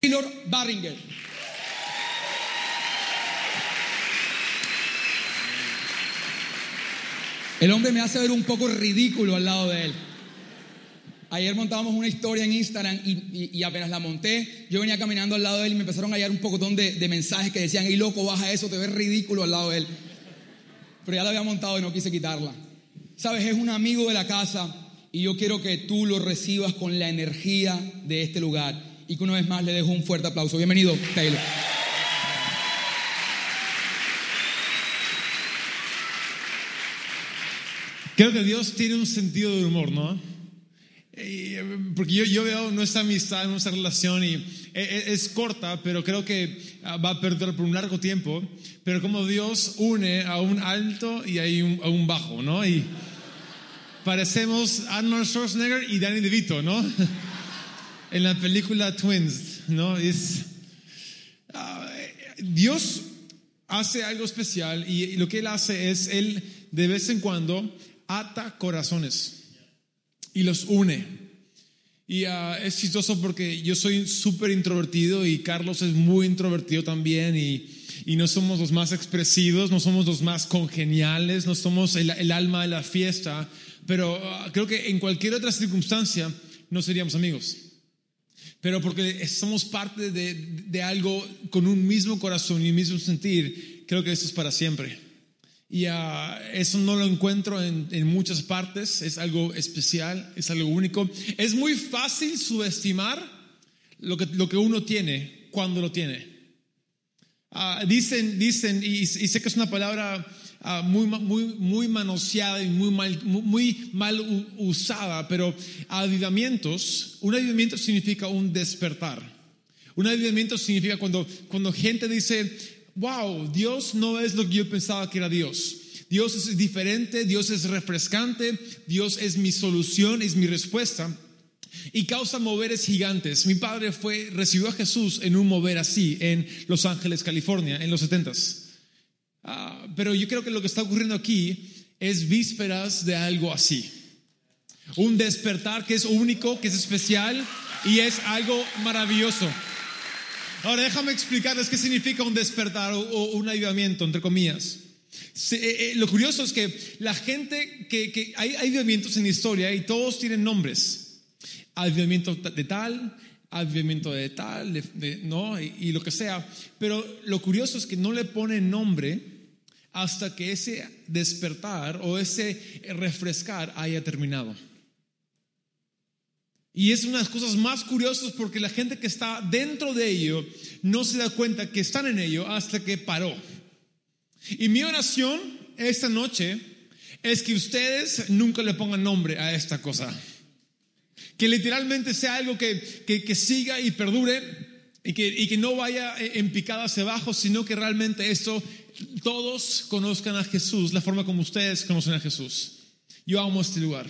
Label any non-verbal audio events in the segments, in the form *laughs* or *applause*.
Taylor Barringer. El hombre me hace ver un poco ridículo al lado de él. Ayer montábamos una historia en Instagram y, apenas la monté, yo venía caminando al lado de él y me empezaron a hallar un poco de, de mensajes que decían, ¡y loco, baja eso, te ves ridículo al lado de él! Pero ya la había montado y no quise quitarla. Sabes, es un amigo de la casa y yo quiero que tú lo recibas con la energía de este lugar y que una vez más le dejo un fuerte aplauso. Bienvenido, Taylor. Creo que Dios tiene un sentido de humor, ¿no? Porque yo, yo veo nuestra amistad, nuestra relación y e, e, es, corta, pero creo que ah, va a perder por un largo tiempo. Pero como Dios une a un alto y a un, bajo, ¿no? Y parecemos Arnold Schwarzenegger y Danny DeVito, ¿no? *laughs* En la película Twins, ¿no? Es, ah, Dios hace algo especial y lo que Él hace es, Él de vez en cuando ata corazones y los une. Y ah, es chistoso porque yo soy súper introvertido y Carlos es muy introvertido también y, y, no somos los más expresivos, no somos los más congeniales, no somos el, el alma de la fiesta, pero ah, creo que en cualquier otra circunstancia no seríamos amigos. Pero porque somos parte de, de algo con un mismo corazón y un mismo sentir, creo que esto es para siempre. Y ah, eso no lo encuentro en, muchas partes, es algo especial, es algo único. Es muy fácil subestimar lo que, lo que uno tiene cuando lo tiene. Ah, dicen, dicen, y, sé que es una palabra ah, muy, muy, muy manoseada y muy mal, muy mal usada, pero avivamientos, un avivamiento significa un despertar. Un avivamiento significa cuando, cuando gente dice, wow, Dios no es lo que yo pensaba que era Dios. Dios es diferente, Dios es refrescante, Dios es mi solución, es mi respuesta. Y causa moveres gigantes. Mi padre fue, recibió a Jesús en un mover así en Los Ángeles, California, en los 70s. Ah, pero yo creo que lo que está ocurriendo aquí es vísperas de algo así. Un despertar que es único, que es especial y es algo maravilloso. Ahora déjame explicarles qué significa un despertar o, un avivamiento, entre comillas. Eh, eh, lo curioso es que la gente que, hay, avivamientos en la historia y todos tienen nombres. Avivamiento de tal, avivamiento de tal, no, y, lo que sea. Pero lo curioso es que no le ponen nombre hasta que ese despertar o ese refrescar haya terminado. Y es una de las cosas más curiosas porque la gente que está dentro de ello no se da cuenta que están en ello hasta que paró. Y mi oración esta noche es que ustedes nunca le pongan nombre a esta cosa. Que literalmente sea algo que, que, siga y perdure y que, y que no vaya en picada hacia abajo, sino que realmente esto todos conozcan a Jesús, la forma como ustedes conocen a Jesús. Yo amo este lugar.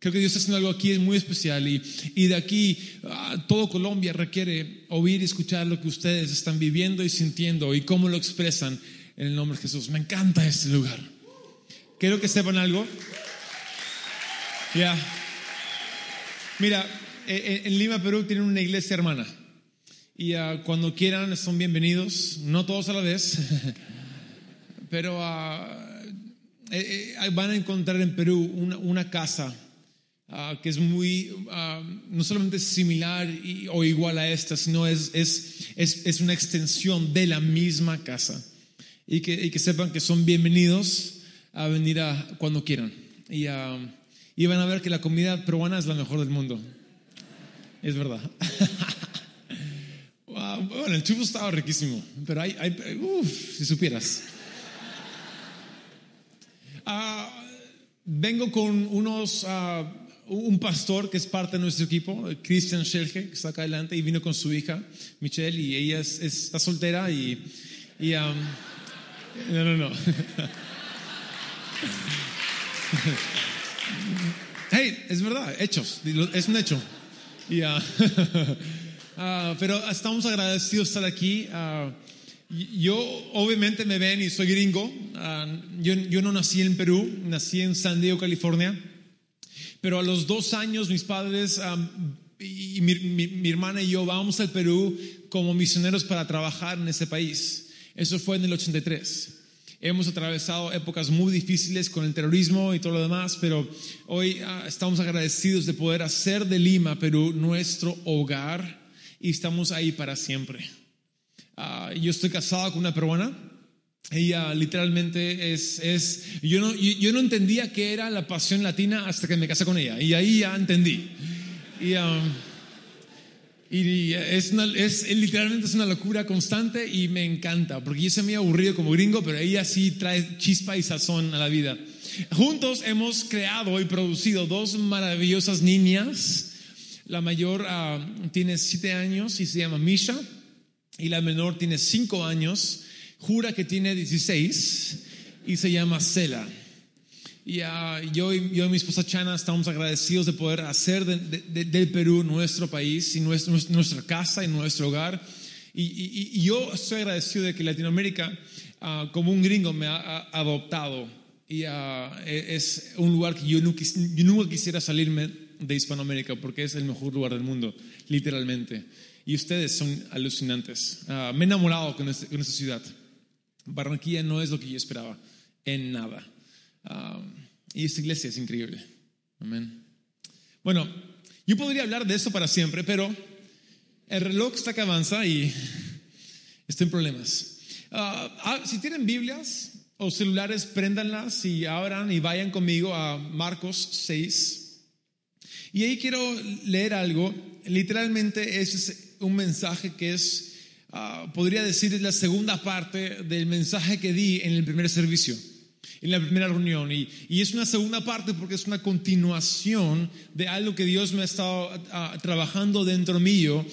Creo que Dios está haciendo algo aquí muy especial y, y de aquí todo Colombia requiere oír y escuchar lo que ustedes están viviendo y sintiendo y cómo lo expresan en el nombre de Jesús. Me encanta este lugar. Quiero que sepan algo. Ya. Mira, e, e, en Lima, Perú, tienen una iglesia hermana. Y ah, cuando quieran son bienvenidos, no todos a la vez, *laughs* pero ah, eh, eh, van a encontrar en Perú una, una casa Ah, que es muy, ah, no solamente similar o igual a esta, sino es, es, es, una extensión de la misma casa. Y que, que sepan que son bienvenidos a venir a, cuando quieran. Y, uh, y van a ver que la comida peruana es la mejor del mundo. Es verdad. *laughs* bueno, el chupo estaba riquísimo, pero hay, hay si supieras. Vengo con unos un pastor que es parte de nuestro equipo, Christian Schelge, que está acá adelante, y vino con su hija, Michelle, y ella es, está soltera y... y um, no, no, no. *laughs* hey, es verdad, hechos, es un hecho. Y, uh, uh, *laughs* pero estamos agradecidos de estar aquí. Uh, yo, obviamente, me ven y soy gringo. yo, yo no nací en Perú, nací en San Diego, California. Pero a los dos años mis padres y mi, hermana y yo vamos al Perú como misioneros para trabajar en ese país. Eso fue en el 83. Hemos atravesado épocas muy difíciles con el terrorismo y todo lo demás, pero hoy ah, estamos agradecidos de poder hacer de Lima, Perú, nuestro hogar y estamos ahí para siempre. Ah, yo estoy casado con una peruana. Ella literalmente es, es yo, no, yo, no entendía qué era la pasión latina hasta que me casé con ella. Y ahí ya entendí. Y, um, y es, es, literalmente es una locura constante y me encanta, porque yo soy muy aburrido como gringo, pero ella sí trae chispa y sazón a la vida. Juntos hemos creado y producido dos maravillosas niñas. La mayor ah, tiene siete años y se llama Misha, y la menor tiene cinco años, jura que tiene 16 y se llama Cela. Y yo, y, yo y mi esposa Chana estamos agradecidos de poder hacer del Perú nuestro país y nuestro, nuestra casa y nuestro hogar. Y, yo estoy agradecido de que Latinoamérica, ah, como un gringo, me ha, adoptado. Y ah, e, es un lugar que yo nunca, yo nunca quisiera salirme de Hispanoamérica porque es el mejor lugar del mundo, literalmente. Y ustedes son alucinantes. Ah, me he enamorado con, este, esta ciudad. Barranquilla no es lo que yo esperaba, en nada. Ah, y esta iglesia es increíble. Amén. Bueno, yo podría hablar de eso para siempre, pero el reloj está que avanza y estoy en problemas. Ah, si tienen Biblias o celulares, préndanlas y abran y vayan conmigo a Marcos 6. Y ahí quiero leer algo. Literalmente es un mensaje que es, podría decir, es la segunda parte del mensaje que di en el primer servicio en la primera reunión. Y, es una segunda parte porque es una continuación de algo que Dios me ha estado ah, trabajando dentro mío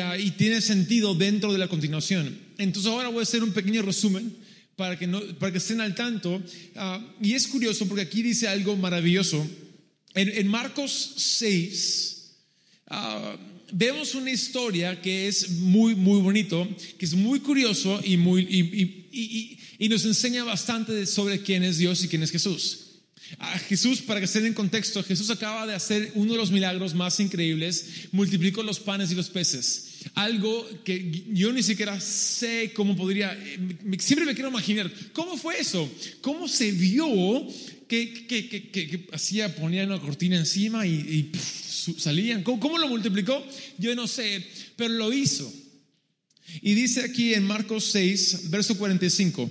ah, y, tiene sentido dentro de la continuación. Entonces ahora voy a hacer un pequeño resumen para que, no, para que estén al tanto. Ah, y es curioso porque aquí dice algo maravilloso. En, Marcos 6 vemos una historia que es muy, muy bonito, que es muy curioso y, muy, y, y nos enseña bastante sobre quién es Dios y quién es Jesús. A Jesús, para que estén en contexto, Jesús acaba de hacer uno de los milagros más increíbles, multiplicó los panes y los peces. Algo que yo ni siquiera sé cómo podría, siempre me quiero imaginar, ¿cómo fue eso? ¿Cómo se vio que, que, que, que hacía, ponía una cortina encima y, salían? ¿Cómo, ¿Cómo lo multiplicó? Yo no sé, pero lo hizo. Y dice aquí en Marcos 6, verso 45.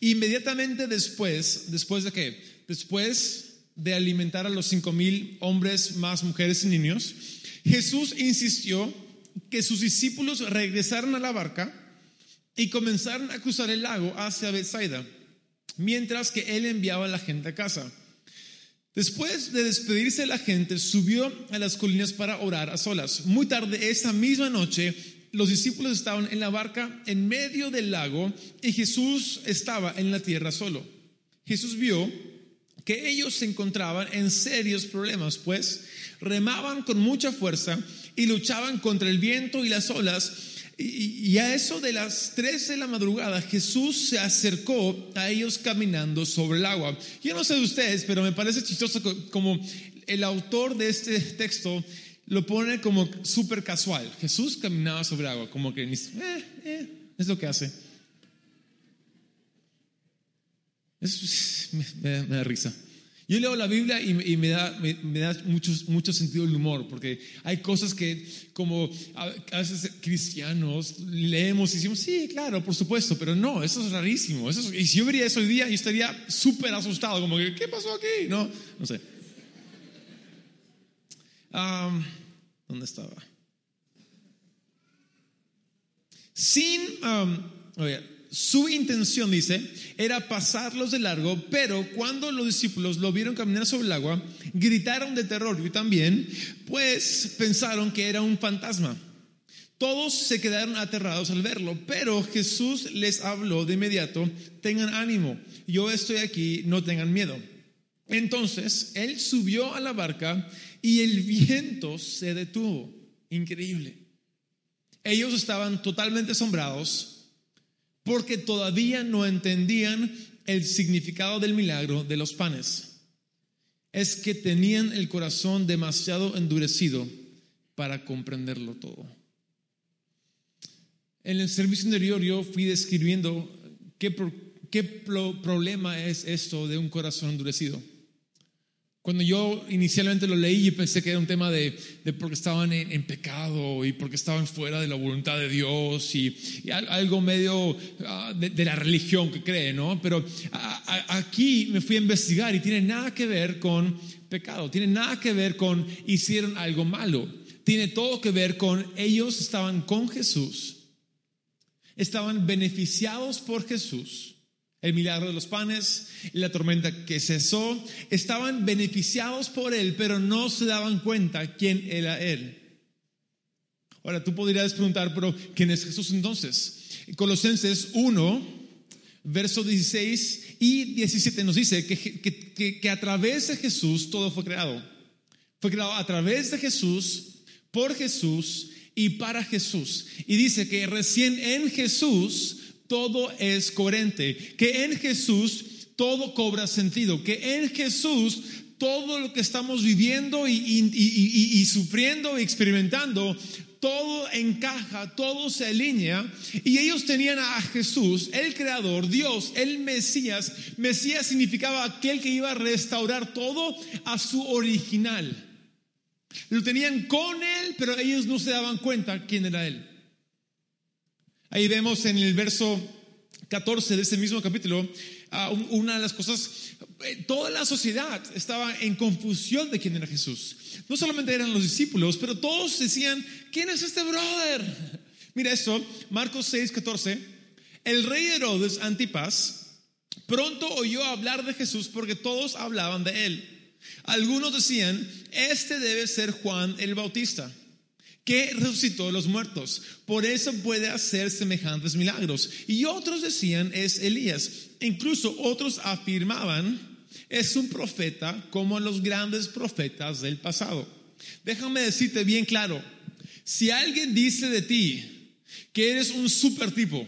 Inmediatamente después, ¿después de qué? Después de alimentar a los cinco mil hombres, más mujeres y niños, Jesús insistió que sus discípulos regresaran a la barca y comenzaron a cruzar el lago hacia Bethsaida, mientras que él enviaba a la gente a casa. Después de despedirse de la gente, subió a las colinas para orar a solas. Muy tarde esa misma noche, los discípulos estaban en la barca en medio del lago y Jesús estaba en la tierra solo. Jesús vio que ellos se encontraban en serios problemas, pues remaban con mucha fuerza y luchaban contra el viento y las olas. Y, a eso de las 3 de la madrugada, Jesús se acercó a ellos caminando sobre el agua. Yo no sé de ustedes, pero me parece chistoso como el autor de este texto lo pone como súper casual. Jesús caminaba sobre agua, como que eh, eh, es lo que hace. me, da risa. Yo leo la Biblia y, me da, me, mucho, sentido el humor, porque hay cosas que como a, veces cristianos leemos y decimos, sí, claro, por supuesto, pero no, eso es rarísimo. Eso y si yo vería eso hoy día, yo estaría súper asustado, como que, ¿qué pasó aquí? No, no sé. ¿Dónde estaba? Sin, um, su intención, dice, era pasarlos de largo, pero cuando los discípulos lo vieron caminar sobre el agua, gritaron de terror, y también, pues pensaron que era un fantasma. Todos se quedaron aterrados al verlo, pero Jesús les habló de inmediato, tengan ánimo, yo estoy aquí, no tengan miedo. Entonces, él subió a la barca y el viento se detuvo. Increíble. Ellos estaban totalmente asombrados porque todavía no entendían el significado del milagro de los panes. Es que tenían el corazón demasiado endurecido para comprenderlo todo. En el servicio anterior yo fui describiendo qué, qué pro- problema es esto de un corazón endurecido. Cuando yo inicialmente lo leí, yo pensé que era un tema de, de porque estaban en, en pecado y porque estaban fuera de la voluntad de Dios y, y al- algo medio ah, de, de la religión que cree, ¿no? Pero a- a- aquí me fui a investigar y tiene nada que ver con pecado, tiene nada que ver con hicieron algo malo, tiene todo que ver con ellos estaban con Jesús, estaban beneficiados por Jesús el milagro de los panes, la tormenta que cesó, estaban beneficiados por él, pero no se daban cuenta quién era él. Ahora tú podrías preguntar, pero ¿quién es Jesús entonces? Colosenses 1, verso 16 y 17 nos dice que- que- que a través de Jesús todo fue creado. Fue creado a través de Jesús, por Jesús y para Jesús. Y dice que recién en Jesús todo es coherente, que en Jesús todo cobra sentido, que en Jesús todo lo que estamos viviendo y, y- y- sufriendo y experimentando, todo encaja, todo se alinea. Y ellos tenían a Jesús, el Creador, Dios, el Mesías. Mesías significaba aquel que iba a restaurar todo a su original. Lo tenían con Él, pero ellos no se daban cuenta quién era Él. Ahí vemos en el verso 14 de ese mismo capítulo ah, un- una de las cosas, eh, toda la sociedad estaba en confusión de quién era Jesús. No solamente eran los discípulos, pero todos decían, ¿quién es este brother? Mira esto, Marcos 6, 14. El rey Herodes Antipas pronto oyó hablar de Jesús porque todos hablaban de él. Algunos decían, este debe ser Juan el Bautista que resucitó de los muertos. Por eso puede hacer semejantes milagros. Y otros decían, es Elías. Incluso otros afirmaban, es un profeta como los grandes profetas del pasado. Déjame decirte bien claro, si alguien dice de ti que eres un super tipo,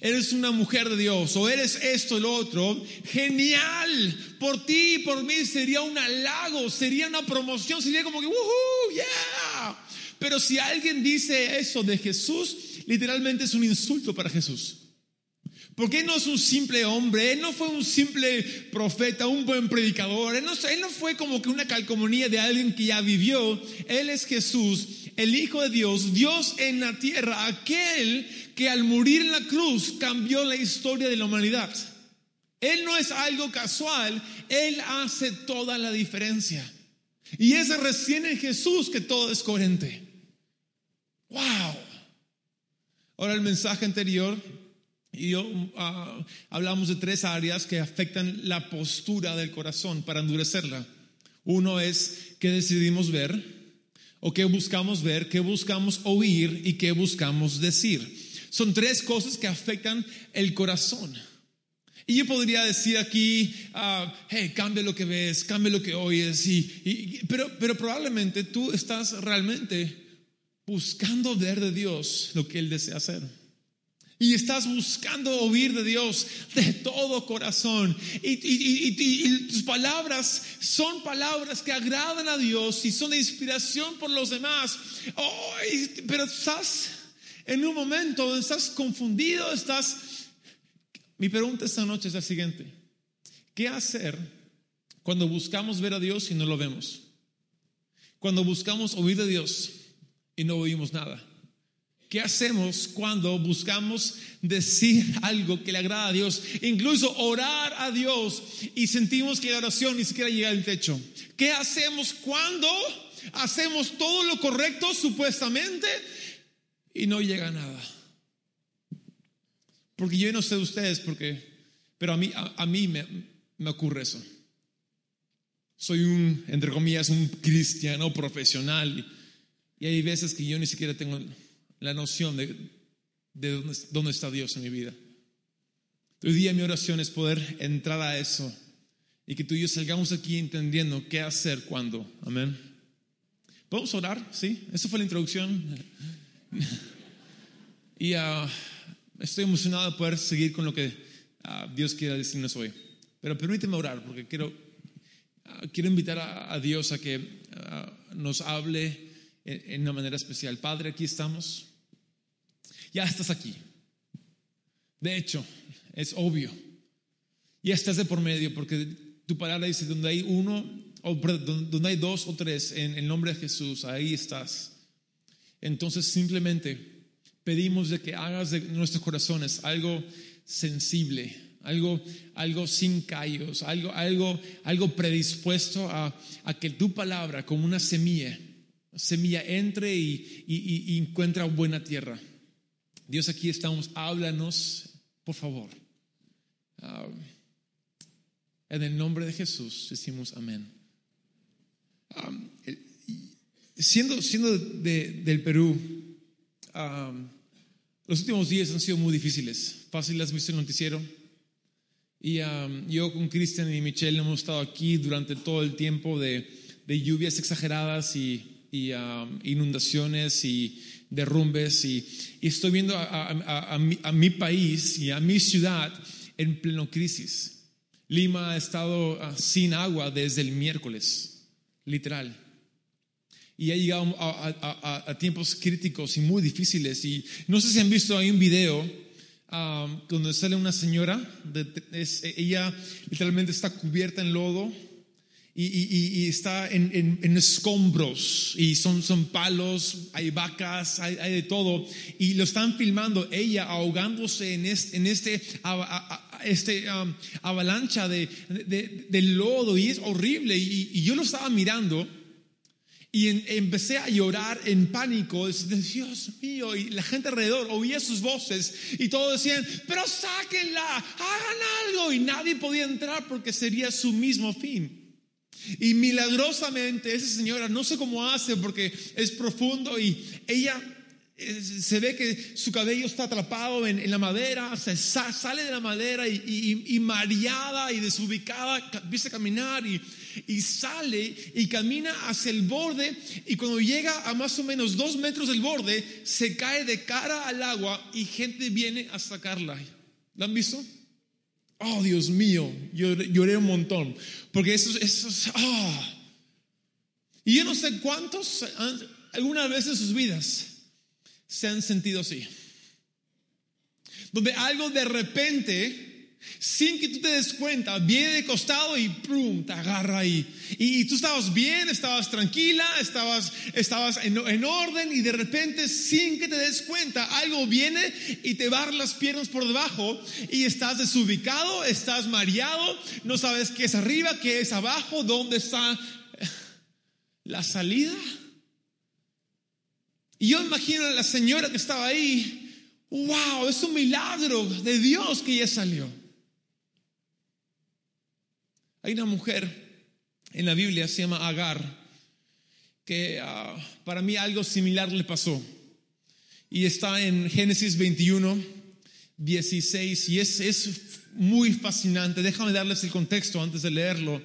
eres una mujer de Dios o eres esto y lo otro, genial, por ti y por mí sería un halago, sería una promoción, sería como que, ¡woohoo! ¡Yeah! Pero si alguien dice eso de Jesús, literalmente es un insulto para Jesús. Porque Él no es un simple hombre, Él no fue un simple profeta, un buen predicador, Él no, él no fue como que una calcomanía de alguien que ya vivió, Él es Jesús, el Hijo de Dios, Dios en la tierra, aquel que al morir en la cruz cambió la historia de la humanidad. Él no es algo casual, Él hace toda la diferencia. Y es recién en Jesús que todo es coherente. ¡Wow! Ahora el mensaje anterior y yo ah, hablamos de tres áreas que afectan la postura del corazón para endurecerla. Uno es qué decidimos ver, o qué buscamos ver, qué buscamos oír y qué buscamos decir. Son tres cosas que afectan el corazón. Y yo podría decir aquí, ah, hey, cambia lo que ves, cambia lo que oyes, y- pero, pero probablemente tú estás realmente buscando ver de Dios lo que Él desea hacer. Y estás buscando oír de Dios de todo corazón. Y, tus palabras son palabras que agradan a Dios y son de inspiración por los demás. Oh, pero estás en un momento donde estás confundido, estás... Mi pregunta esta noche es la siguiente. ¿Qué hacer cuando buscamos ver a Dios y no lo vemos? Cuando buscamos oír de Dios y no oímos nada. ¿Qué hacemos cuando buscamos decir algo que le agrada a Dios? Incluso orar a Dios y sentimos que la oración ni siquiera llega al techo. ¿Qué hacemos cuando hacemos todo lo correcto supuestamente y no llega a nada? Porque yo no sé de ustedes, porque, pero a mí, a, mí me ocurre eso. Soy un, entre comillas, un cristiano profesional y, hay veces que yo ni siquiera tengo la noción de, de dónde, dónde está Dios en mi vida. Hoy día mi oración es poder entrar a eso y que tú y yo salgamos aquí entendiendo qué hacer cuando. Amén. ¿Podemos orar? Sí, esa fue la introducción. *laughs* Y ah, estoy emocionado de poder seguir con lo que ah, Dios quiere decirnos hoy. Pero permíteme orar porque quiero, ah, quiero invitar a, a Dios a que nos hable en, una manera especial. Padre, aquí estamos. ya estás aquí. De hecho, es obvio. Ya estás de por medio porque tu palabra dice, donde hay uno, o donde hay dos o tres en el nombre de Jesús, ahí estás. Entonces simplemente pedimos de que hagas de nuestros corazones algo sensible, algo, algo sin callos, algo, algo, algo predispuesto a, que tu palabra, como una semilla, semilla entre y, y, y encuentra buena tierra. Dios, aquí estamos, háblanos, por favor. Ah, en el nombre de Jesús decimos amén. Ah, siendo siendo del Perú, ah, los últimos días han sido muy difíciles. Fácil, has visto el noticiero. Y yo con Cristian y Michelle hemos estado aquí durante todo el tiempo de, lluvias exageradas y, inundaciones y derrumbes. Y, estoy viendo a, mi, país y a mi ciudad en pleno crisis. Lima ha estado ah, sin agua desde el miércoles, literal. Y ha llegado a, tiempos críticos y muy difíciles. Y no sé si han visto, hay un video donde sale una señora, ella literalmente está cubierta en lodo y, está en, escombros y son, son palos, hay vacas, hay, de todo. Y lo están filmando ella ahogándose en este, en este, este avalancha de, de, lodo y es horrible. y yo lo estaba mirando y empecé a llorar en pánico, Dios mío, y la gente alrededor oía sus voces y todos decían, pero sáquenla, hagan algo, y nadie podía entrar porque sería su mismo fin. Y milagrosamente esa señora, no sé cómo hace porque es profundo y ella se ve que su cabello está atrapado en, la madera, se sale de la madera y, mareada y desubicada, empieza a caminar y, y, sale y camina hacia el borde y cuando llega a más o menos dos metros del borde, se cae de cara al agua y gente viene a sacarla. ¿La han visto? Oh, Dios mío, lloré, un montón, porque eso, eso ah. Y yo no sé cuántos, alguna vez en sus vidas, se han sentido así. Donde algo de repente, sin que tú te des cuenta, viene de costado y te agarra ahí. Y, tú estabas bien, estabas tranquila, estabas, estabas en, en, orden y de repente, sin que te des cuenta, algo viene y te barra las piernas por debajo y estás desubicado, estás mareado, no sabes qué es arriba, qué es abajo, dónde está *laughs* la salida. Y yo imagino a la señora que estaba ahí, wow, es un milagro de Dios que ella salió. Hay una mujer en la Biblia, se llama Agar, que ah, para mí algo similar le pasó. Y está en Génesis 21, 16, y es, es muy fascinante. Déjame darles el contexto antes de leerlo.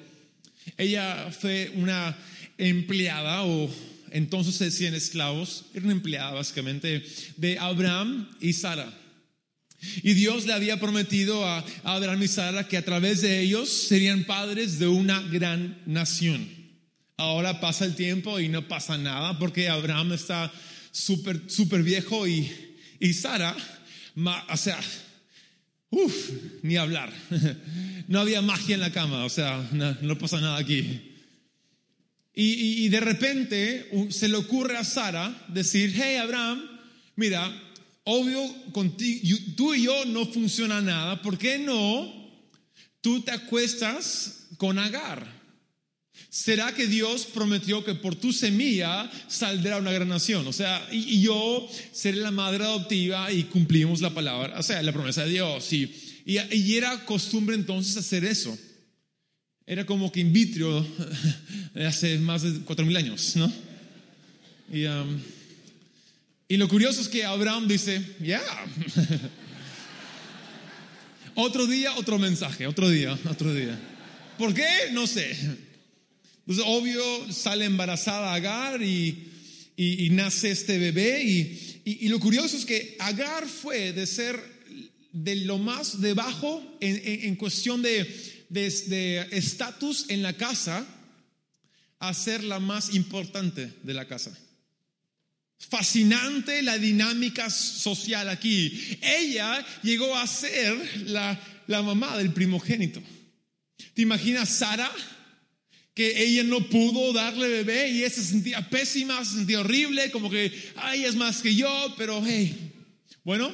Ella fue una empleada o entonces se decían esclavos, era una empleada básicamente, de Abraham y Sara. Y Dios le había prometido a Abraham y Sara que a través de ellos serían padres de una gran nación. Ahora pasa el tiempo y no pasa nada porque Abraham está súper, súper viejo y, y Sara, o sea, uff, ni hablar. *laughs* No había magia en la cama, o sea, no pasa nada aquí. Y, de repente se le ocurre a Sara decir, hey Abraham, mira, obvio, contigo, tú y yo no funciona nada, ¿por qué no tú te acuestas con Agar? ¿Será que Dios prometió que por tu semilla saldrá una gran nación? O sea, y, yo seré la madre adoptiva y cumplimos la palabra, o sea, la promesa de Dios. Y, y era costumbre entonces hacer eso. Era como que in vitro *laughs* hace más de cuatro mil años, ¿no? Y, um, y, lo curioso es que Abraham dice, ya. otro día, otro mensaje, otro día, otro día. ¿Por qué? No sé. Entonces, obvio, sale embarazada Agar y, y, nace este bebé. Y, y, lo curioso es que Agar fue de ser de lo más debajo en, en cuestión de estatus en la casa a ser la más importante de la casa. Fascinante la dinámica social aquí. Ella llegó a ser la, la mamá del primogénito. ¿Te imaginas Sara? Que ella no pudo darle bebé y ella se sentía pésima, se sentía horrible, como que, ay, es más que yo, pero hey. Bueno,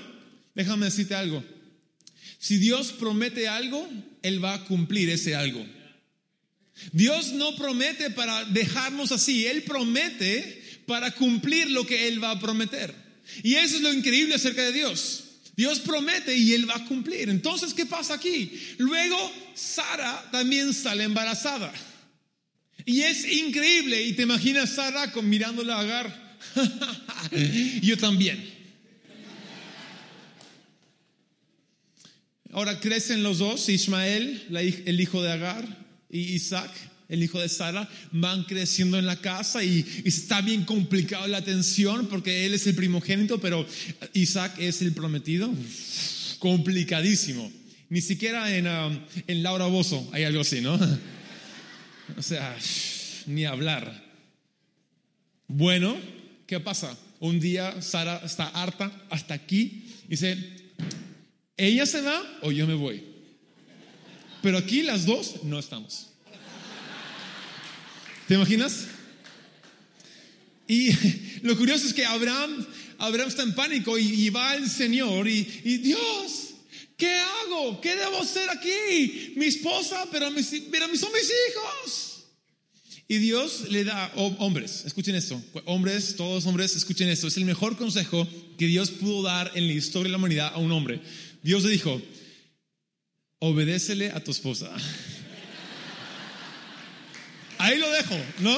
déjame decirte algo. Si Dios promete algo, Él va a cumplir ese algo. Dios no promete para dejarnos así, Él promete para cumplir lo que Él va a prometer. Y eso es lo increíble acerca de Dios. Dios promete y Él va a cumplir. Entonces, ¿qué pasa aquí? Luego, Sara también sale embarazada. Y es increíble. Y te imaginas Sara con mirándola a Agar. *laughs* Yo también. Ahora crecen los dos, Ismael, el hijo de Agar, y Isaac, el hijo de Sara, van creciendo en la casa y, está bien complicado la atención porque él es el primogénito, pero Isaac es el prometido. Complicadísimo. Ni siquiera en, um, en Laura Bozo hay algo así, ¿no? *laughs* O sea, ni hablar. Bueno, ¿qué pasa? Un día Sara está harta hasta aquí y dice, ella se va o yo me voy. Pero aquí las dos no estamos. ¿Te imaginas? Y *laughs* lo curioso es que Abraham, Abraham está en pánico y, va al Señor y, Dios, ¿qué hago? ¿Qué debo hacer aquí? Mi esposa, pero mis, pero son mis hijos. Y Dios le da, oh, hombres, escuchen esto, hombres, todos hombres, escuchen esto, es el mejor consejo que Dios pudo dar en la historia de la humanidad a un hombre. Dios le dijo, obedécele a tu esposa. *laughs* Ahí lo dejo, ¿no?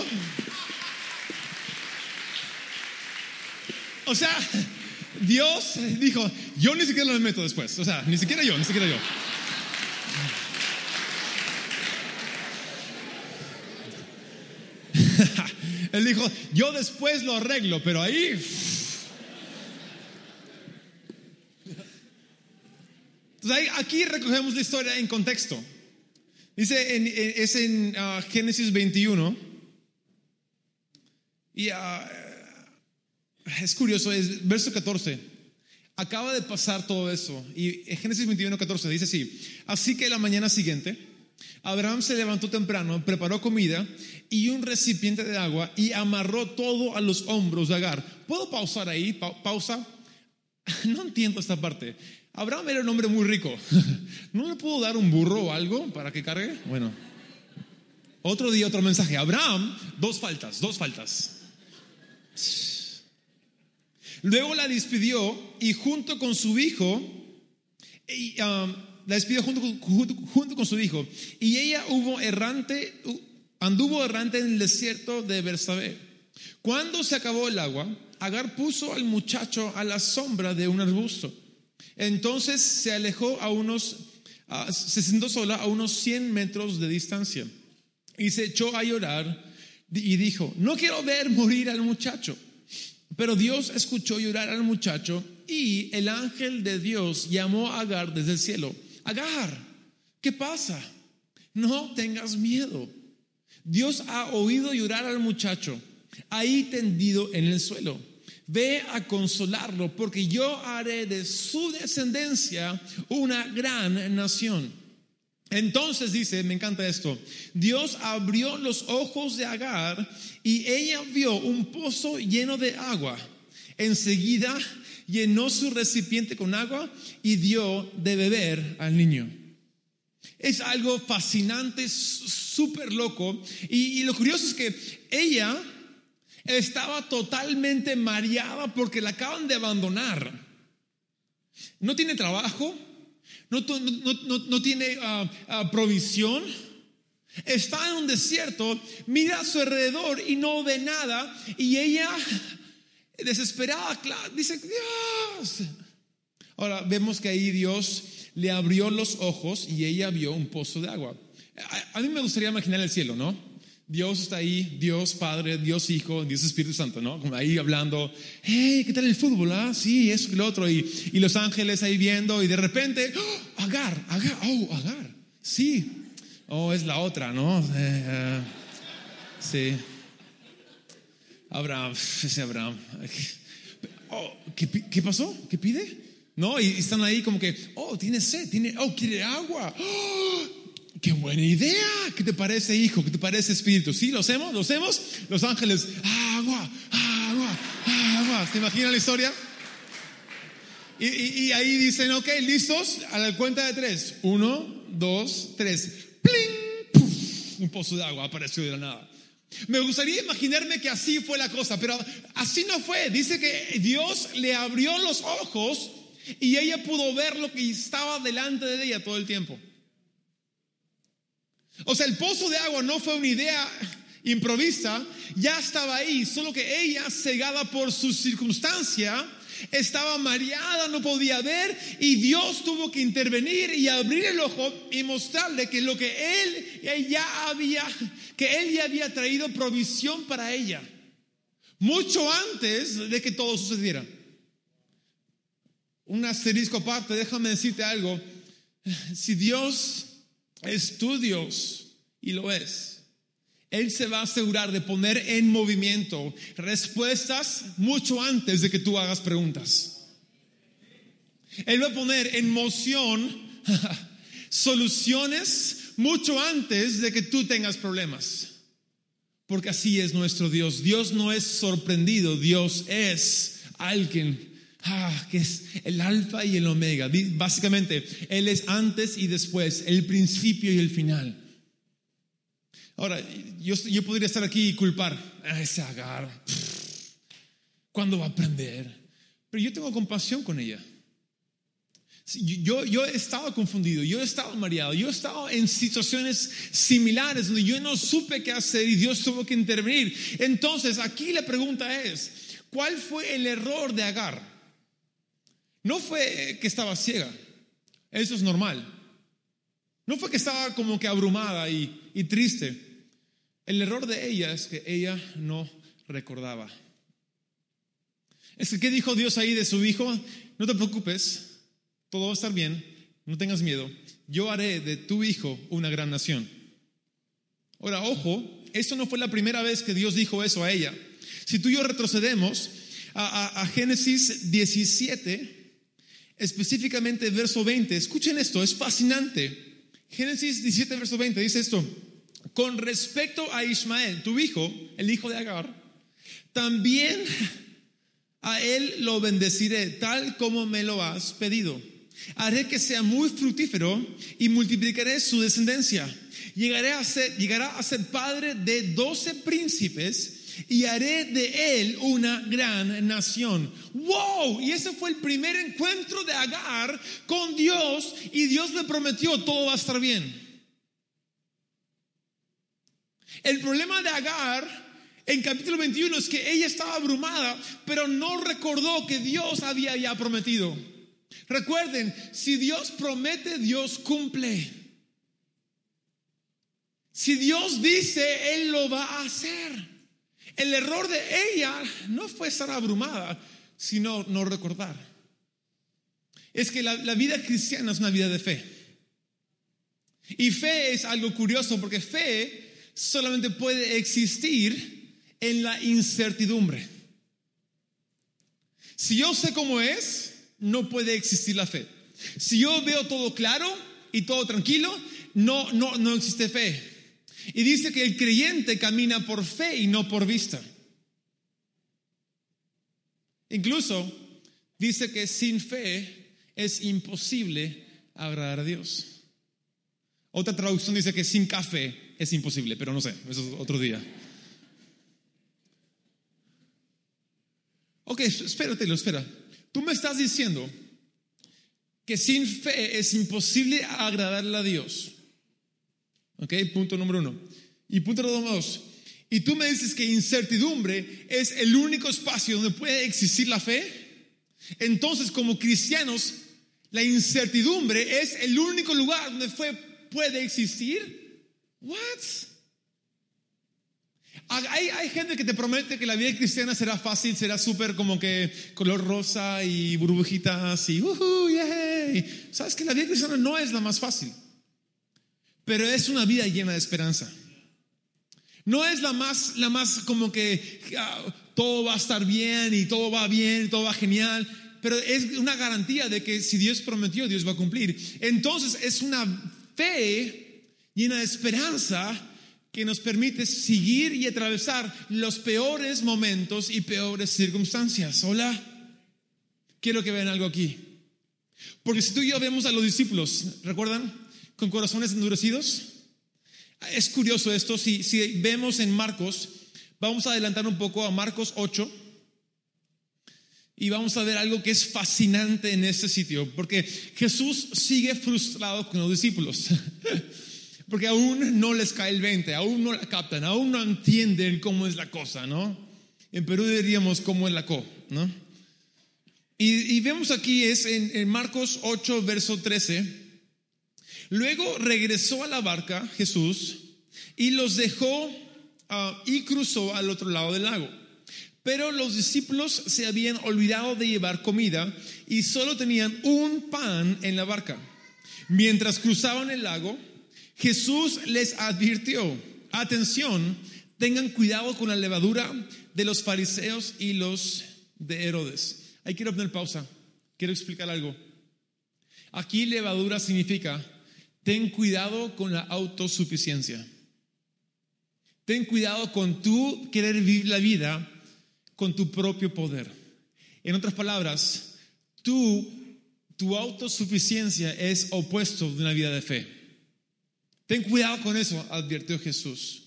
O sea, Dios dijo, yo ni siquiera lo meto después, o sea, ni siquiera yo, ni siquiera yo. *laughs* Él dijo, yo después lo arreglo, pero ahí Entonces aquí recogemos la historia en contexto. Dice, es en ah, Génesis 21. Y ah, es curioso, es verso 14. Acaba de pasar todo eso. Y en Génesis 21, 14 dice así. Así que la mañana siguiente, Abraham se levantó temprano, preparó comida y un recipiente de agua y amarró todo a los hombros de Agar. ¿Puedo pausar ahí? pausa. *laughs* No entiendo esta parte. Abraham era un hombre muy rico. *laughs* ¿No le puedo dar un burro o algo para que cargue? Bueno. Otro día, otro mensaje. Abraham, dos faltas, dos faltas. Luego la despidió y junto con su hijo, um, la despidió junto, junto, con su hijo. Y ella hubo errante, anduvo errante en el desierto de Bersabé. Cuando se acabó el agua, Agar puso al muchacho a la sombra de un arbusto entonces se alejó a unos, se sentó sola a unos 100 metros de distancia y se echó a llorar y dijo, no quiero ver morir al muchacho. Pero Dios escuchó llorar al muchacho y el ángel de Dios llamó a Agar desde el cielo. Agar, ¿qué pasa? No tengas miedo. Dios ha oído llorar al muchacho ahí tendido en el suelo. Ve a consolarlo, porque yo haré de su descendencia una gran nación. Entonces dice, me encanta esto, Dios abrió los ojos de Agar y ella vio un pozo lleno de agua. Enseguida llenó su recipiente con agua y dio de beber al niño. Es algo fascinante, súper loco. Y, y, lo curioso es que ella estaba totalmente mareada porque la acaban de abandonar. No tiene trabajo, no, tiene ah, ah, provisión. Está en un desierto, mira a su alrededor y no ve nada. Y ella, desesperada, dice, Dios. Ahora vemos que ahí Dios le abrió los ojos y ella vio un pozo de agua. a mí me gustaría imaginar el cielo, ¿no? Dios está ahí, Dios Padre, Dios Hijo, Dios Espíritu Santo, ¿no? Como ahí hablando, hey, ¿qué tal el fútbol? Ah, sí, eso y lo otro. Y, los ángeles ahí viendo, y de repente, ¡Oh, Agar, Agar, oh, Agar, sí. Oh, es la otra, ¿no? Eh, eh, sí. Abraham, ese Abraham. *laughs* oh, ¿qué, ¿qué, pasó? ¿Qué pide? No, y están ahí como que, oh, tiene sed, tiene, oh, quiere agua. Oh, ¡Qué buena idea! ¿Qué te parece, hijo? ¿Qué te parece, espíritu? ¿Sí? ¿Lo hacemos? ¿Lo hacemos? Los ángeles, agua, agua, agua. ¿Se imaginan la historia? Y, ahí dicen, ok, listos, a la cuenta de tres. Uno, dos, tres. ¡Pling! Un pozo de agua apareció de la nada. Me gustaría imaginarme que así fue la cosa, pero así no fue. Dice que Dios le abrió los ojos y ella pudo ver lo que estaba delante de ella todo el tiempo. O sea, el pozo de agua no fue una idea improvisa, ya estaba ahí, solo que ella, cegada por su circunstancia, estaba mareada, no podía ver y Dios tuvo que intervenir y abrir el ojo y mostrarle que lo que él ya había, que él ya había traído provisión para ella, mucho antes de que todo sucediera. Un asterisco aparte, déjame decirte algo, si Dios es tu Dios, y lo es. Él se va a asegurar de poner en movimiento respuestas mucho antes de que tú hagas preguntas. Él va a poner en moción *laughs* soluciones mucho antes de que tú tengas problemas. Porque así es nuestro Dios. Dios no es sorprendido, Dios es alguien Ah, que es el alfa y el omega. Básicamente, Él es antes y después, el principio y el final. Ahora, yo, yo podría estar aquí y culpar a ese Agar. ¿Cuándo va a aprender? Pero yo tengo compasión con ella. Yo, yo he estado confundido, yo he estado mareado, yo he estado en situaciones similares donde yo no supe qué hacer y Dios tuvo que intervenir. Entonces, aquí la pregunta es, ¿cuál fue el error de Agar? No fue que estaba ciega, eso es normal. No fue que estaba como que abrumada y, y triste. El error de ella es que ella no recordaba. Es que, ¿qué dijo Dios ahí de su hijo? No te preocupes, todo va a estar bien, no tengas miedo. Yo haré de tu hijo una gran nación. Ahora, ojo, esto no fue la primera vez que Dios dijo eso a ella. Si tú y yo retrocedemos a, a Génesis 17, específicamente verso 20. Escuchen esto, es fascinante. Génesis 17, verso 20 dice esto. Con respecto a Ismael, tu hijo, el hijo de Agar, también a él lo bendeciré, tal como me lo has pedido. Haré que sea muy fructífero y multiplicaré su descendencia. Llegaré a ser, llegará a ser padre de doce príncipes y haré de él una gran nación. ¡Wow! Y ese fue el primer encuentro de Agar con Dios y Dios le prometió todo va a estar bien. El problema de Agar en capítulo 21 es que ella estaba abrumada, pero no recordó que Dios había ya prometido. Recuerden, si Dios promete, Dios cumple. Si Dios dice, Él lo va a hacer. El error de ella no fue estar abrumada, sino no recordar. Es que la, vida cristiana es una vida de fe. Y fe es algo curioso porque fe solamente puede existir en la incertidumbre. Si yo sé cómo es, no puede existir la fe. Si yo veo todo claro y todo tranquilo, no, no, no existe fe. Y dice que el creyente camina por fe y no por vista. Incluso dice que sin fe es imposible agradar a Dios. Otra traducción dice que sin café es imposible, pero no sé, eso es otro día. Ok, espérate, espera. Tú me estás diciendo que sin fe es imposible agradarle a Dios. Ok, punto número uno. Y punto número dos. Y tú me dices que incertidumbre es el único espacio donde puede existir la fe. Entonces, como cristianos, la incertidumbre es el único lugar donde fue, puede existir. What? Hay, hay, gente que te promete que la vida cristiana será fácil, será súper como que color rosa y burbujitas y uh, yay. Sabes que la vida cristiana no es la más fácil pero es una vida llena de esperanza. No es la más, la más como que ah, todo va a estar bien y todo va bien, todo va genial, pero es una garantía de que si Dios prometió, Dios va a cumplir. Entonces es una fe llena de esperanza que nos permite seguir y atravesar los peores momentos y peores circunstancias. Hola, quiero que vean algo aquí. Porque si tú y yo vemos a los discípulos, ¿recuerdan? Con corazones endurecidos. Es curioso esto, si, vemos en Marcos, vamos a adelantar un poco a Marcos 8 y vamos a ver algo que es fascinante en este sitio, porque Jesús sigue frustrado con los discípulos. *laughs* Porque aún no les cae el 20, aún no la captan, aún no entienden cómo es la cosa, ¿no? En Perú diríamos cómo es la co, ¿no? Y, vemos aquí es en, Marcos 8, verso 13. Luego regresó a la barca Jesús y los dejó ah, y cruzó al otro lado del lago. Pero los discípulos se habían olvidado de llevar comida y solo tenían un pan en la barca. Mientras cruzaban el lago, Jesús les advirtió, atención, tengan cuidado con la levadura de los fariseos y los de Herodes. Ahí quiero poner pausa, quiero explicar algo. Aquí levadura significa, ten cuidado con la autosuficiencia. Ten cuidado con tu querer vivir la vida con tu propio poder. En otras palabras, tú, tu autosuficiencia es opuesto de una vida de fe. Ten cuidado con eso, advirtió Jesús.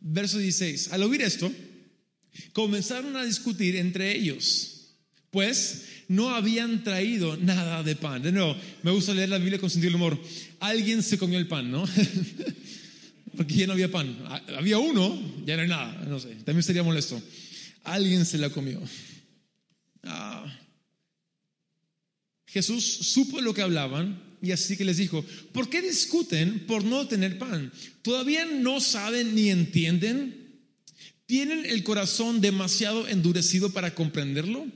Verso 16. Al oír esto, comenzaron a discutir entre ellos, pues no habían traído nada de pan. De nuevo, me gusta leer la Biblia con sentido del humor. Alguien se comió el pan, ¿no? *laughs* Porque ya no había pan. Había uno, ya no hay nada. No sé, también sería molesto. Alguien se la comió. Ah. Jesús supo lo que hablaban y así que les dijo, ¿por qué discuten por no tener pan? ¿Todavía no saben ni entienden? ¿Tienen el corazón demasiado endurecido para comprenderlo?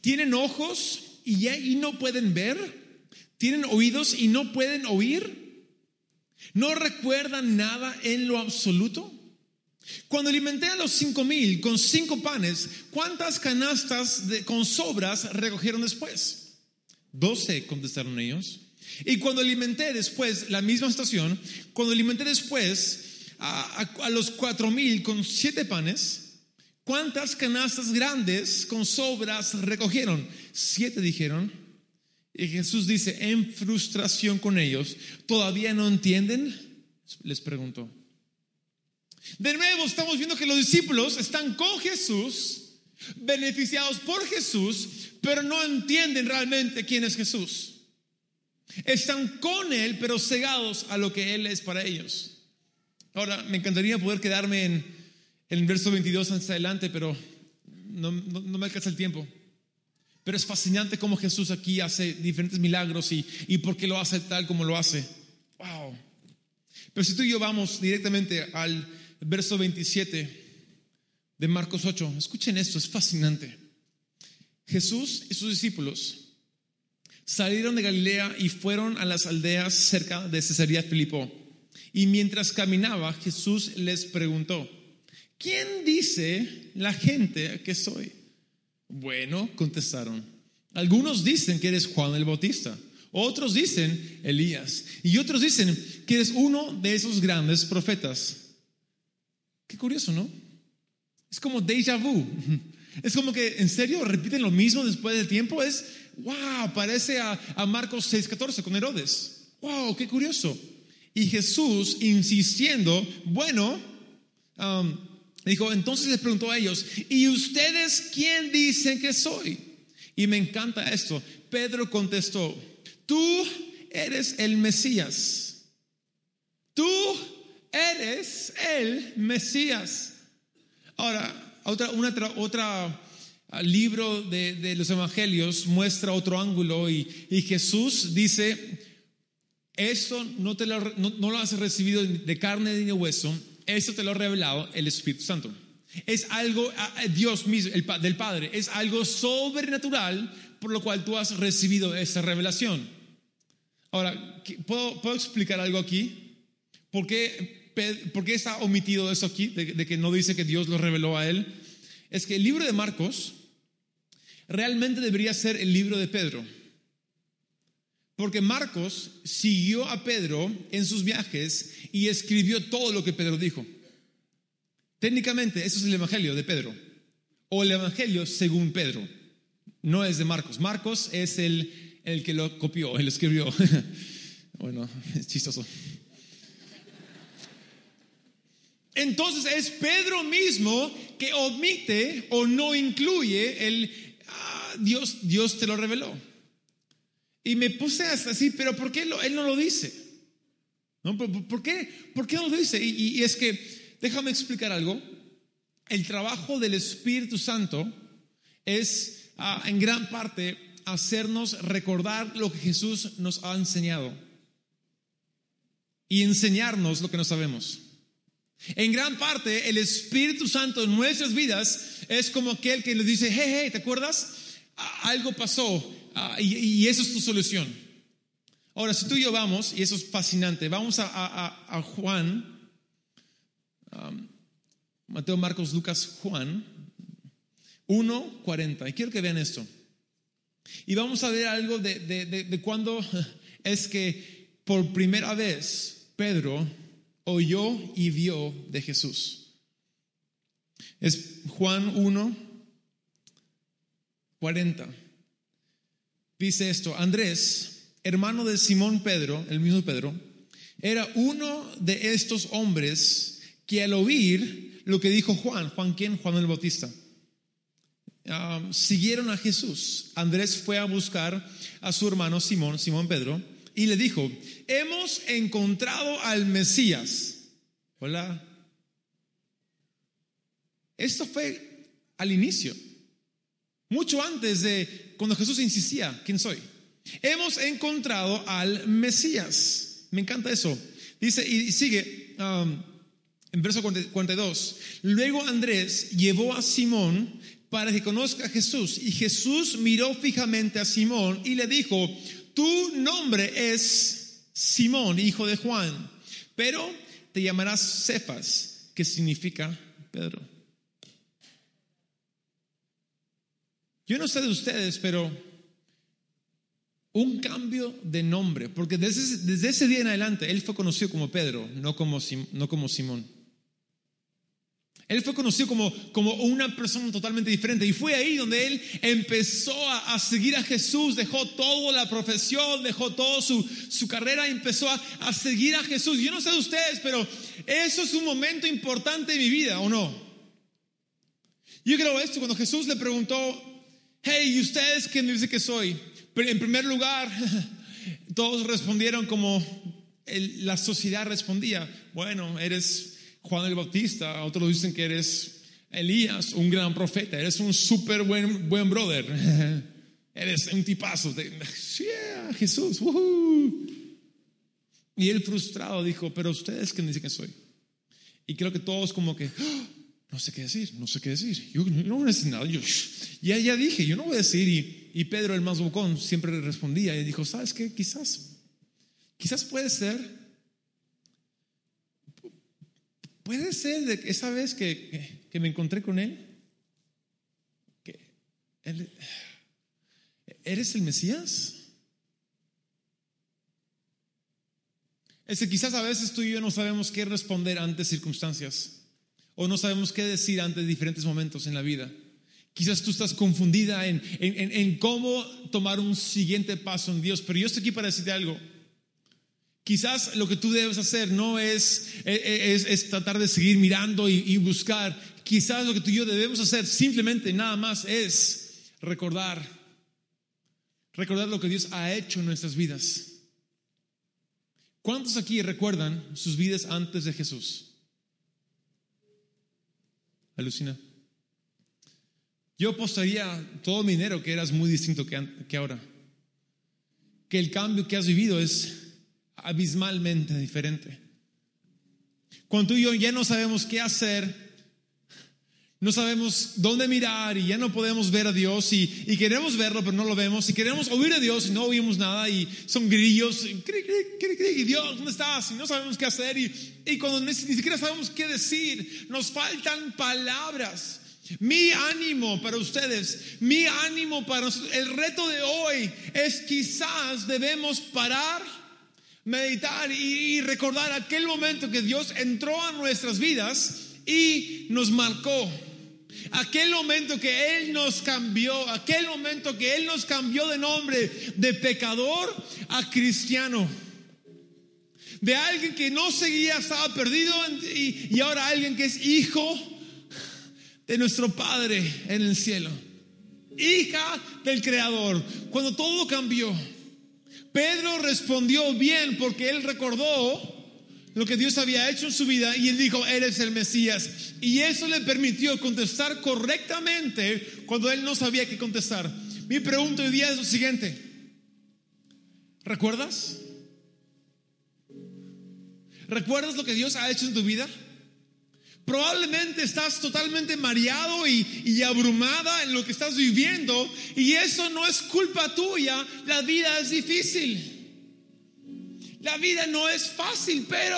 ¿Tienen ojos y, y no pueden ver? ¿Tienen oídos y no pueden oír? ¿No recuerdan nada en lo absoluto? Cuando alimenté a los cinco mil con cinco panes, ¿cuántas canastas con sobras recogieron después? Doce, contestaron ellos. Y cuando alimenté después, la misma estación, cuando alimenté después a, los cuatro mil con siete panes, ¿cuántas canastas grandes con sobras recogieron? Siete dijeron. Y Jesús dice, en frustración con ellos, ¿todavía no entienden? Les preguntó. De nuevo estamos viendo que los discípulos están con Jesús, beneficiados por Jesús, pero no entienden realmente quién es Jesús. Están con Él, pero cegados a lo que Él es para ellos. Ahora, me encantaría poder quedarme en, el verso 22 hasta adelante, pero no, me alcanza el tiempo. Pero es fascinante cómo Jesús aquí hace diferentes milagros y, y por qué lo hace tal como lo hace. Wow. Pero si tú y yo vamos directamente al verso 27 de Marcos 8, escuchen esto, es fascinante. Jesús y sus discípulos salieron de Galilea y fueron a las aldeas cerca de Cesarea Filipo. Y mientras caminaba, Jesús les preguntó, ¿quién dice la gente que soy? Bueno, contestaron, algunos dicen que eres Juan el Bautista, otros dicen Elías, y otros dicen que eres uno de esos grandes profetas. Qué curioso, ¿no? Es como déjà vu. *laughs* Es como que, ¿en serio repiten lo mismo después del tiempo? Es wow, parece a, Marcos 6:14 con Herodes. Wow, qué curioso. Y Jesús, insistiendo, bueno, um, dijo, entonces les preguntó a ellos, ¿y ustedes quién dicen que soy? Y me encanta esto. Pedro contestó, tú eres el Mesías. Tú eres el Mesías. Ahora, otra, una, otra libro de, los evangelios muestra otro ángulo y, Jesús dice, esto no, te lo, no, lo has recibido de carne ni de hueso, esto te lo ha revelado el Espíritu Santo. Es algo, Dios mismo, el, del Padre, es algo sobrenatural por lo cual tú has recibido esa revelación. Ahora, ¿puedo, ¿puedo explicar algo aquí? ¿Por qué, ¿Por qué, está omitido eso aquí, de que no dice que Dios lo reveló a él? es que el libro de Marcos realmente debería ser el libro de Pedro. Porque Marcos siguió a Pedro en sus viajes y escribió todo lo que Pedro dijo. Técnicamente, eso es el Evangelio de Pedro. O el Evangelio según Pedro. No es de Marcos. Marcos es el, el que lo copió, él escribió. *laughs* bueno, es chistoso. Entonces es Pedro mismo que omite o no incluye el ah, Dios, Dios te lo reveló. Y me puse hasta así, pero ¿por qué él no lo dice? ¿Por, qué? ¿Por qué no lo dice? Y, es que, déjame explicar algo. El trabajo del Espíritu Santo es ah, en gran parte hacernos recordar lo que Jesús nos ha enseñado y enseñarnos lo que no sabemos. En gran parte, el Espíritu Santo en nuestras vidas es como aquel que nos dice, hey, hey, ¿te acuerdas? Algo pasó y, y, eso es tu solución. Ahora, si tú y yo vamos, y eso es fascinante, vamos a, Juan, um, Mateo, Marcos, Lucas, Juan 1.40. Y quiero que vean esto. Y vamos a ver algo de, de, de, *laughs* es que por primera vez Pedro oyó y vio de Jesús. Es Juan 1, 40. Dice esto, Andrés, hermano de Simón Pedro, el mismo Pedro, era uno de estos hombres que al oír lo que dijo Juan, Juan quién, Juan el Bautista, um, siguieron a Jesús. Andrés fue a buscar a su hermano Simón, Simón Pedro, y le dijo, hemos encontrado al Mesías. Hola. Esto fue al inicio, mucho antes de cuando Jesús insistía, ¿quién soy? Hemos encontrado al Mesías. Me encanta eso. Dice y sigue um, en verso 42. Luego Andrés llevó a Simón para que conozca a Jesús y Jesús miró fijamente a Simón y le dijo, tu nombre es Simón, hijo de Juan, pero te llamarás Cefas, que significa Pedro. Yo no sé de ustedes, pero un cambio de nombre, porque desde, ese día en adelante él fue conocido como Pedro, no como, no como Simón. Él fue conocido como, como una persona totalmente diferente y fue ahí donde él empezó a, seguir a Jesús, dejó toda la profesión, dejó toda su, su carrera empezó a, a, seguir a Jesús. Yo no sé de ustedes, pero eso es un momento importante en mi vida, ¿o no? Yo creo esto, cuando Jesús le preguntó, hey, ¿y ustedes quién dice que soy? Pero en primer lugar, *laughs* todos respondieron como la sociedad respondía, bueno, eres Juan el Bautista, otros dicen que eres Elías, un gran profeta, eres un súper buen, buen brother, *laughs* eres un tipazo, de, *laughs* yeah, Jesús, y él frustrado dijo, pero ustedes qué dicen que soy. Y creo que todos como que, *gasps* ah, no sé qué decir, no sé qué decir, yo, no voy a decir nada, yo ya, dije, yo no voy a decir, y, Pedro el más bocón siempre respondía y dijo, ¿sabes qué? Quizás, quizás puede ser Puede ser de esa vez que, que, me encontré con él, que él, ¿eres el Mesías? Es que quizás a veces tú y yo no sabemos qué responder ante circunstancias o no sabemos qué decir ante diferentes momentos en la vida. Quizás tú estás confundida en, en, en, cómo tomar un siguiente paso en Dios, pero yo estoy aquí para decirte algo. Quizás lo que tú debes hacer no es, es, tratar de seguir mirando y, buscar. Quizás lo que tú y yo debemos hacer simplemente nada más es recordar. Recordar lo que Dios ha hecho en nuestras vidas. ¿Cuántos aquí recuerdan sus vidas antes de Jesús? Alucina. Yo apostaría todo mi dinero que eras muy distinto que, que ahora. Que el cambio que has vivido es abismalmente diferente. Cuando tú y yo ya no sabemos qué hacer, no sabemos dónde mirar y ya no podemos ver a Dios y, queremos verlo pero no lo vemos y queremos oír a Dios y no oímos nada y son grillos y, y Dios, ¿dónde estás? Y no sabemos qué hacer y, y cuando ni, siquiera sabemos qué decir, nos faltan palabras. Mi ánimo para ustedes, mi ánimo para nosotros, el reto de hoy es quizás debemos parar, meditar y, recordar aquel momento que Dios entró a nuestras vidas y nos marcó. Aquel momento que Él nos cambió, aquel momento que Él nos cambió de nombre de pecador a cristiano. De alguien que no seguía, estaba perdido y, y ahora alguien que es hijo de nuestro Padre en el cielo, hija del Creador, cuando todo cambió. Pedro respondió bien porque él recordó lo que Dios había hecho en su vida y él dijo, eres el Mesías. Y eso le permitió contestar correctamente cuando él no sabía qué contestar. Mi pregunta hoy día es lo siguiente. ¿Recuerdas? ¿Recuerdas lo que Dios ha hecho en tu vida? Probablemente estás totalmente mareado y, abrumada en lo que estás viviendo y eso no es culpa tuya. La vida es difícil. La vida no es fácil, pero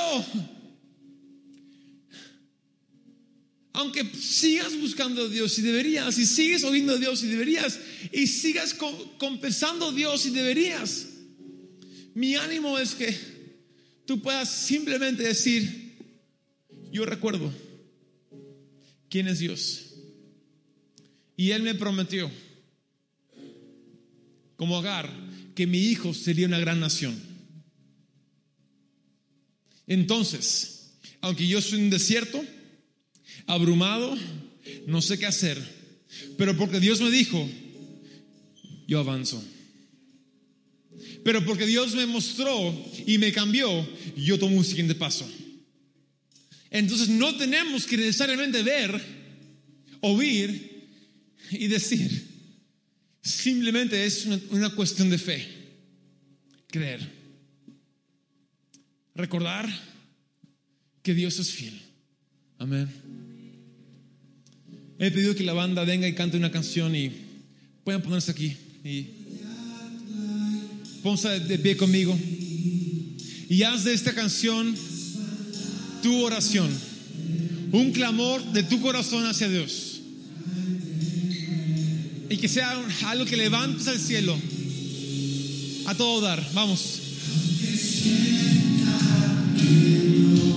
aunque sigas buscando a Dios y deberías, y sigues oyendo a Dios y deberías, y sigas compensando a Dios y deberías, mi ánimo es que tú puedas simplemente decir, yo recuerdo quién es Dios. Y Él me prometió, como Agar, que mi hijo sería una gran nación. Entonces, aunque yo soy un desierto, abrumado, no sé qué hacer, pero porque Dios me dijo, yo avanzo. Pero porque Dios me mostró y me cambió, yo tomo un siguiente paso. Entonces no tenemos que necesariamente ver, oír y decir. Simplemente es una, cuestión de fe. Creer. Recordar que Dios es fiel. Amén. He pedido que la banda venga y cante una canción y puedan ponerse aquí. Y ponse de pie conmigo. Y haz de esta canción tu oración, un clamor de tu corazón hacia Dios. Y que sea algo que levantes al cielo a todo dar. Vamos. You.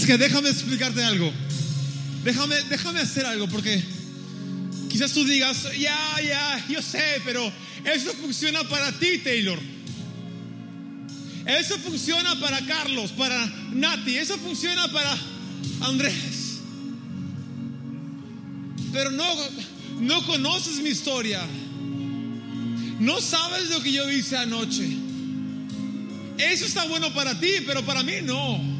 Es que déjame explicarte algo. Déjame, déjame hacer algo porque quizás tú digas, ya, ya, yo sé, pero eso funciona para ti, Taylor. Eso funciona para Carlos, para Nati, eso funciona para Andrés. Pero no, no conoces mi historia. No sabes lo que yo hice anoche. Eso está bueno para ti, pero para mí no.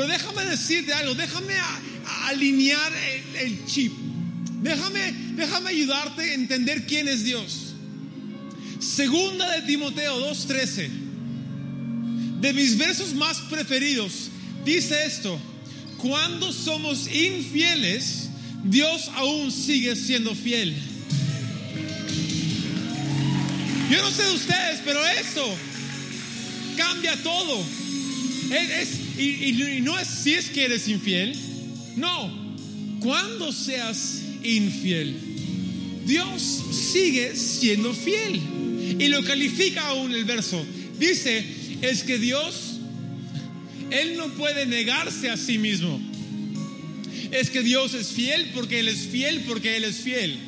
Pero déjame decirte algo, déjame alinear el, chip. Déjame, déjame ayudarte a entender quién es Dios. Segunda de Timoteo 2:13. De mis versos más preferidos, dice esto: Cuando somos infieles, Dios aún sigue siendo fiel. Yo no sé de ustedes, pero eso cambia todo. Es, y, no es si es que eres infiel, no. Cuando seas infiel, Dios sigue siendo fiel. Y lo califica aún el verso. Dice, es que Dios, Él no puede negarse a sí mismo. Es que Dios es fiel porque Él es fiel porque Él es fiel.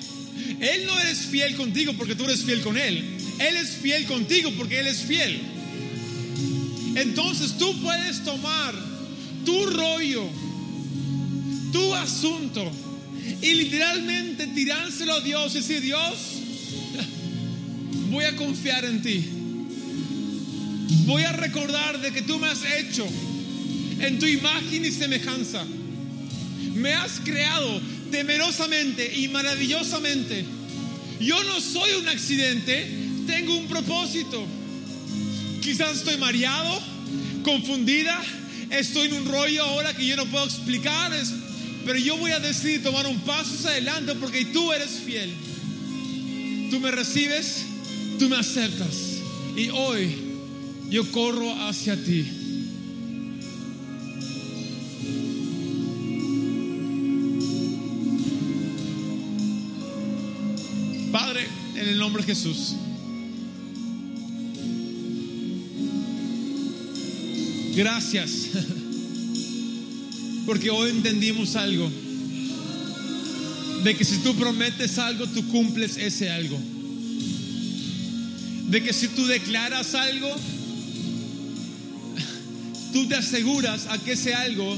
Él no eres fiel contigo porque tú eres fiel con Él. Él es fiel contigo porque Él es fiel. Entonces tú puedes tomar tu rollo, tu asunto y literalmente tirárselo a Dios y decir, Dios, voy a confiar en ti. Voy a recordar de que tú me has hecho en tu imagen y semejanza. Me has creado temerosamente y maravillosamente. Yo no soy un accidente, tengo un propósito. Quizás estoy mareado, confundida, estoy en un rollo ahora que yo no puedo explicar, pero yo voy a decidir tomar un paso hacia adelante porque tú eres fiel. Tú me recibes, tú me aceptas y hoy yo corro hacia ti. Padre, en el nombre de Jesús. Gracias. Porque hoy entendimos algo. De que si tú prometes algo, tú cumples ese algo. De que si tú declaras algo, tú te aseguras a que ese algo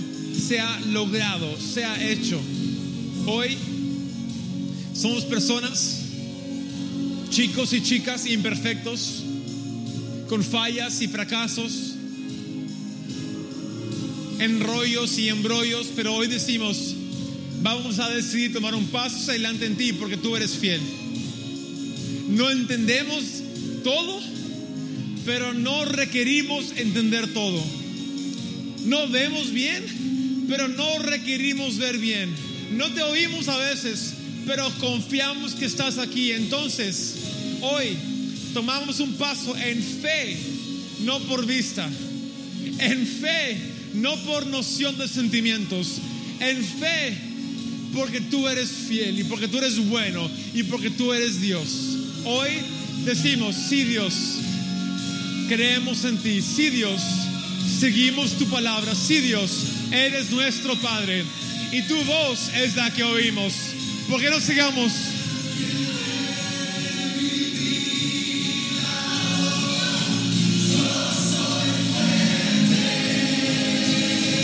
sea logrado, sea hecho. Hoy somos personas, chicos y chicas imperfectos, con fallas y fracasos enrollos y embrollos, pero hoy decimos, vamos a decidir tomar un paso adelante en ti porque tú eres fiel. No entendemos todo, pero no requerimos entender todo. No vemos bien, pero no requerimos ver bien. No te oímos a veces, pero confiamos que estás aquí. Entonces, hoy tomamos un paso en fe, no por vista. En fe no por noción de sentimientos, en fe, porque tú eres fiel y porque tú eres bueno y porque tú eres Dios. Hoy decimos, sí Dios, creemos en ti, sí Dios, seguimos tu palabra, sí Dios, eres nuestro Padre y tu voz es la que oímos. porque no sigamos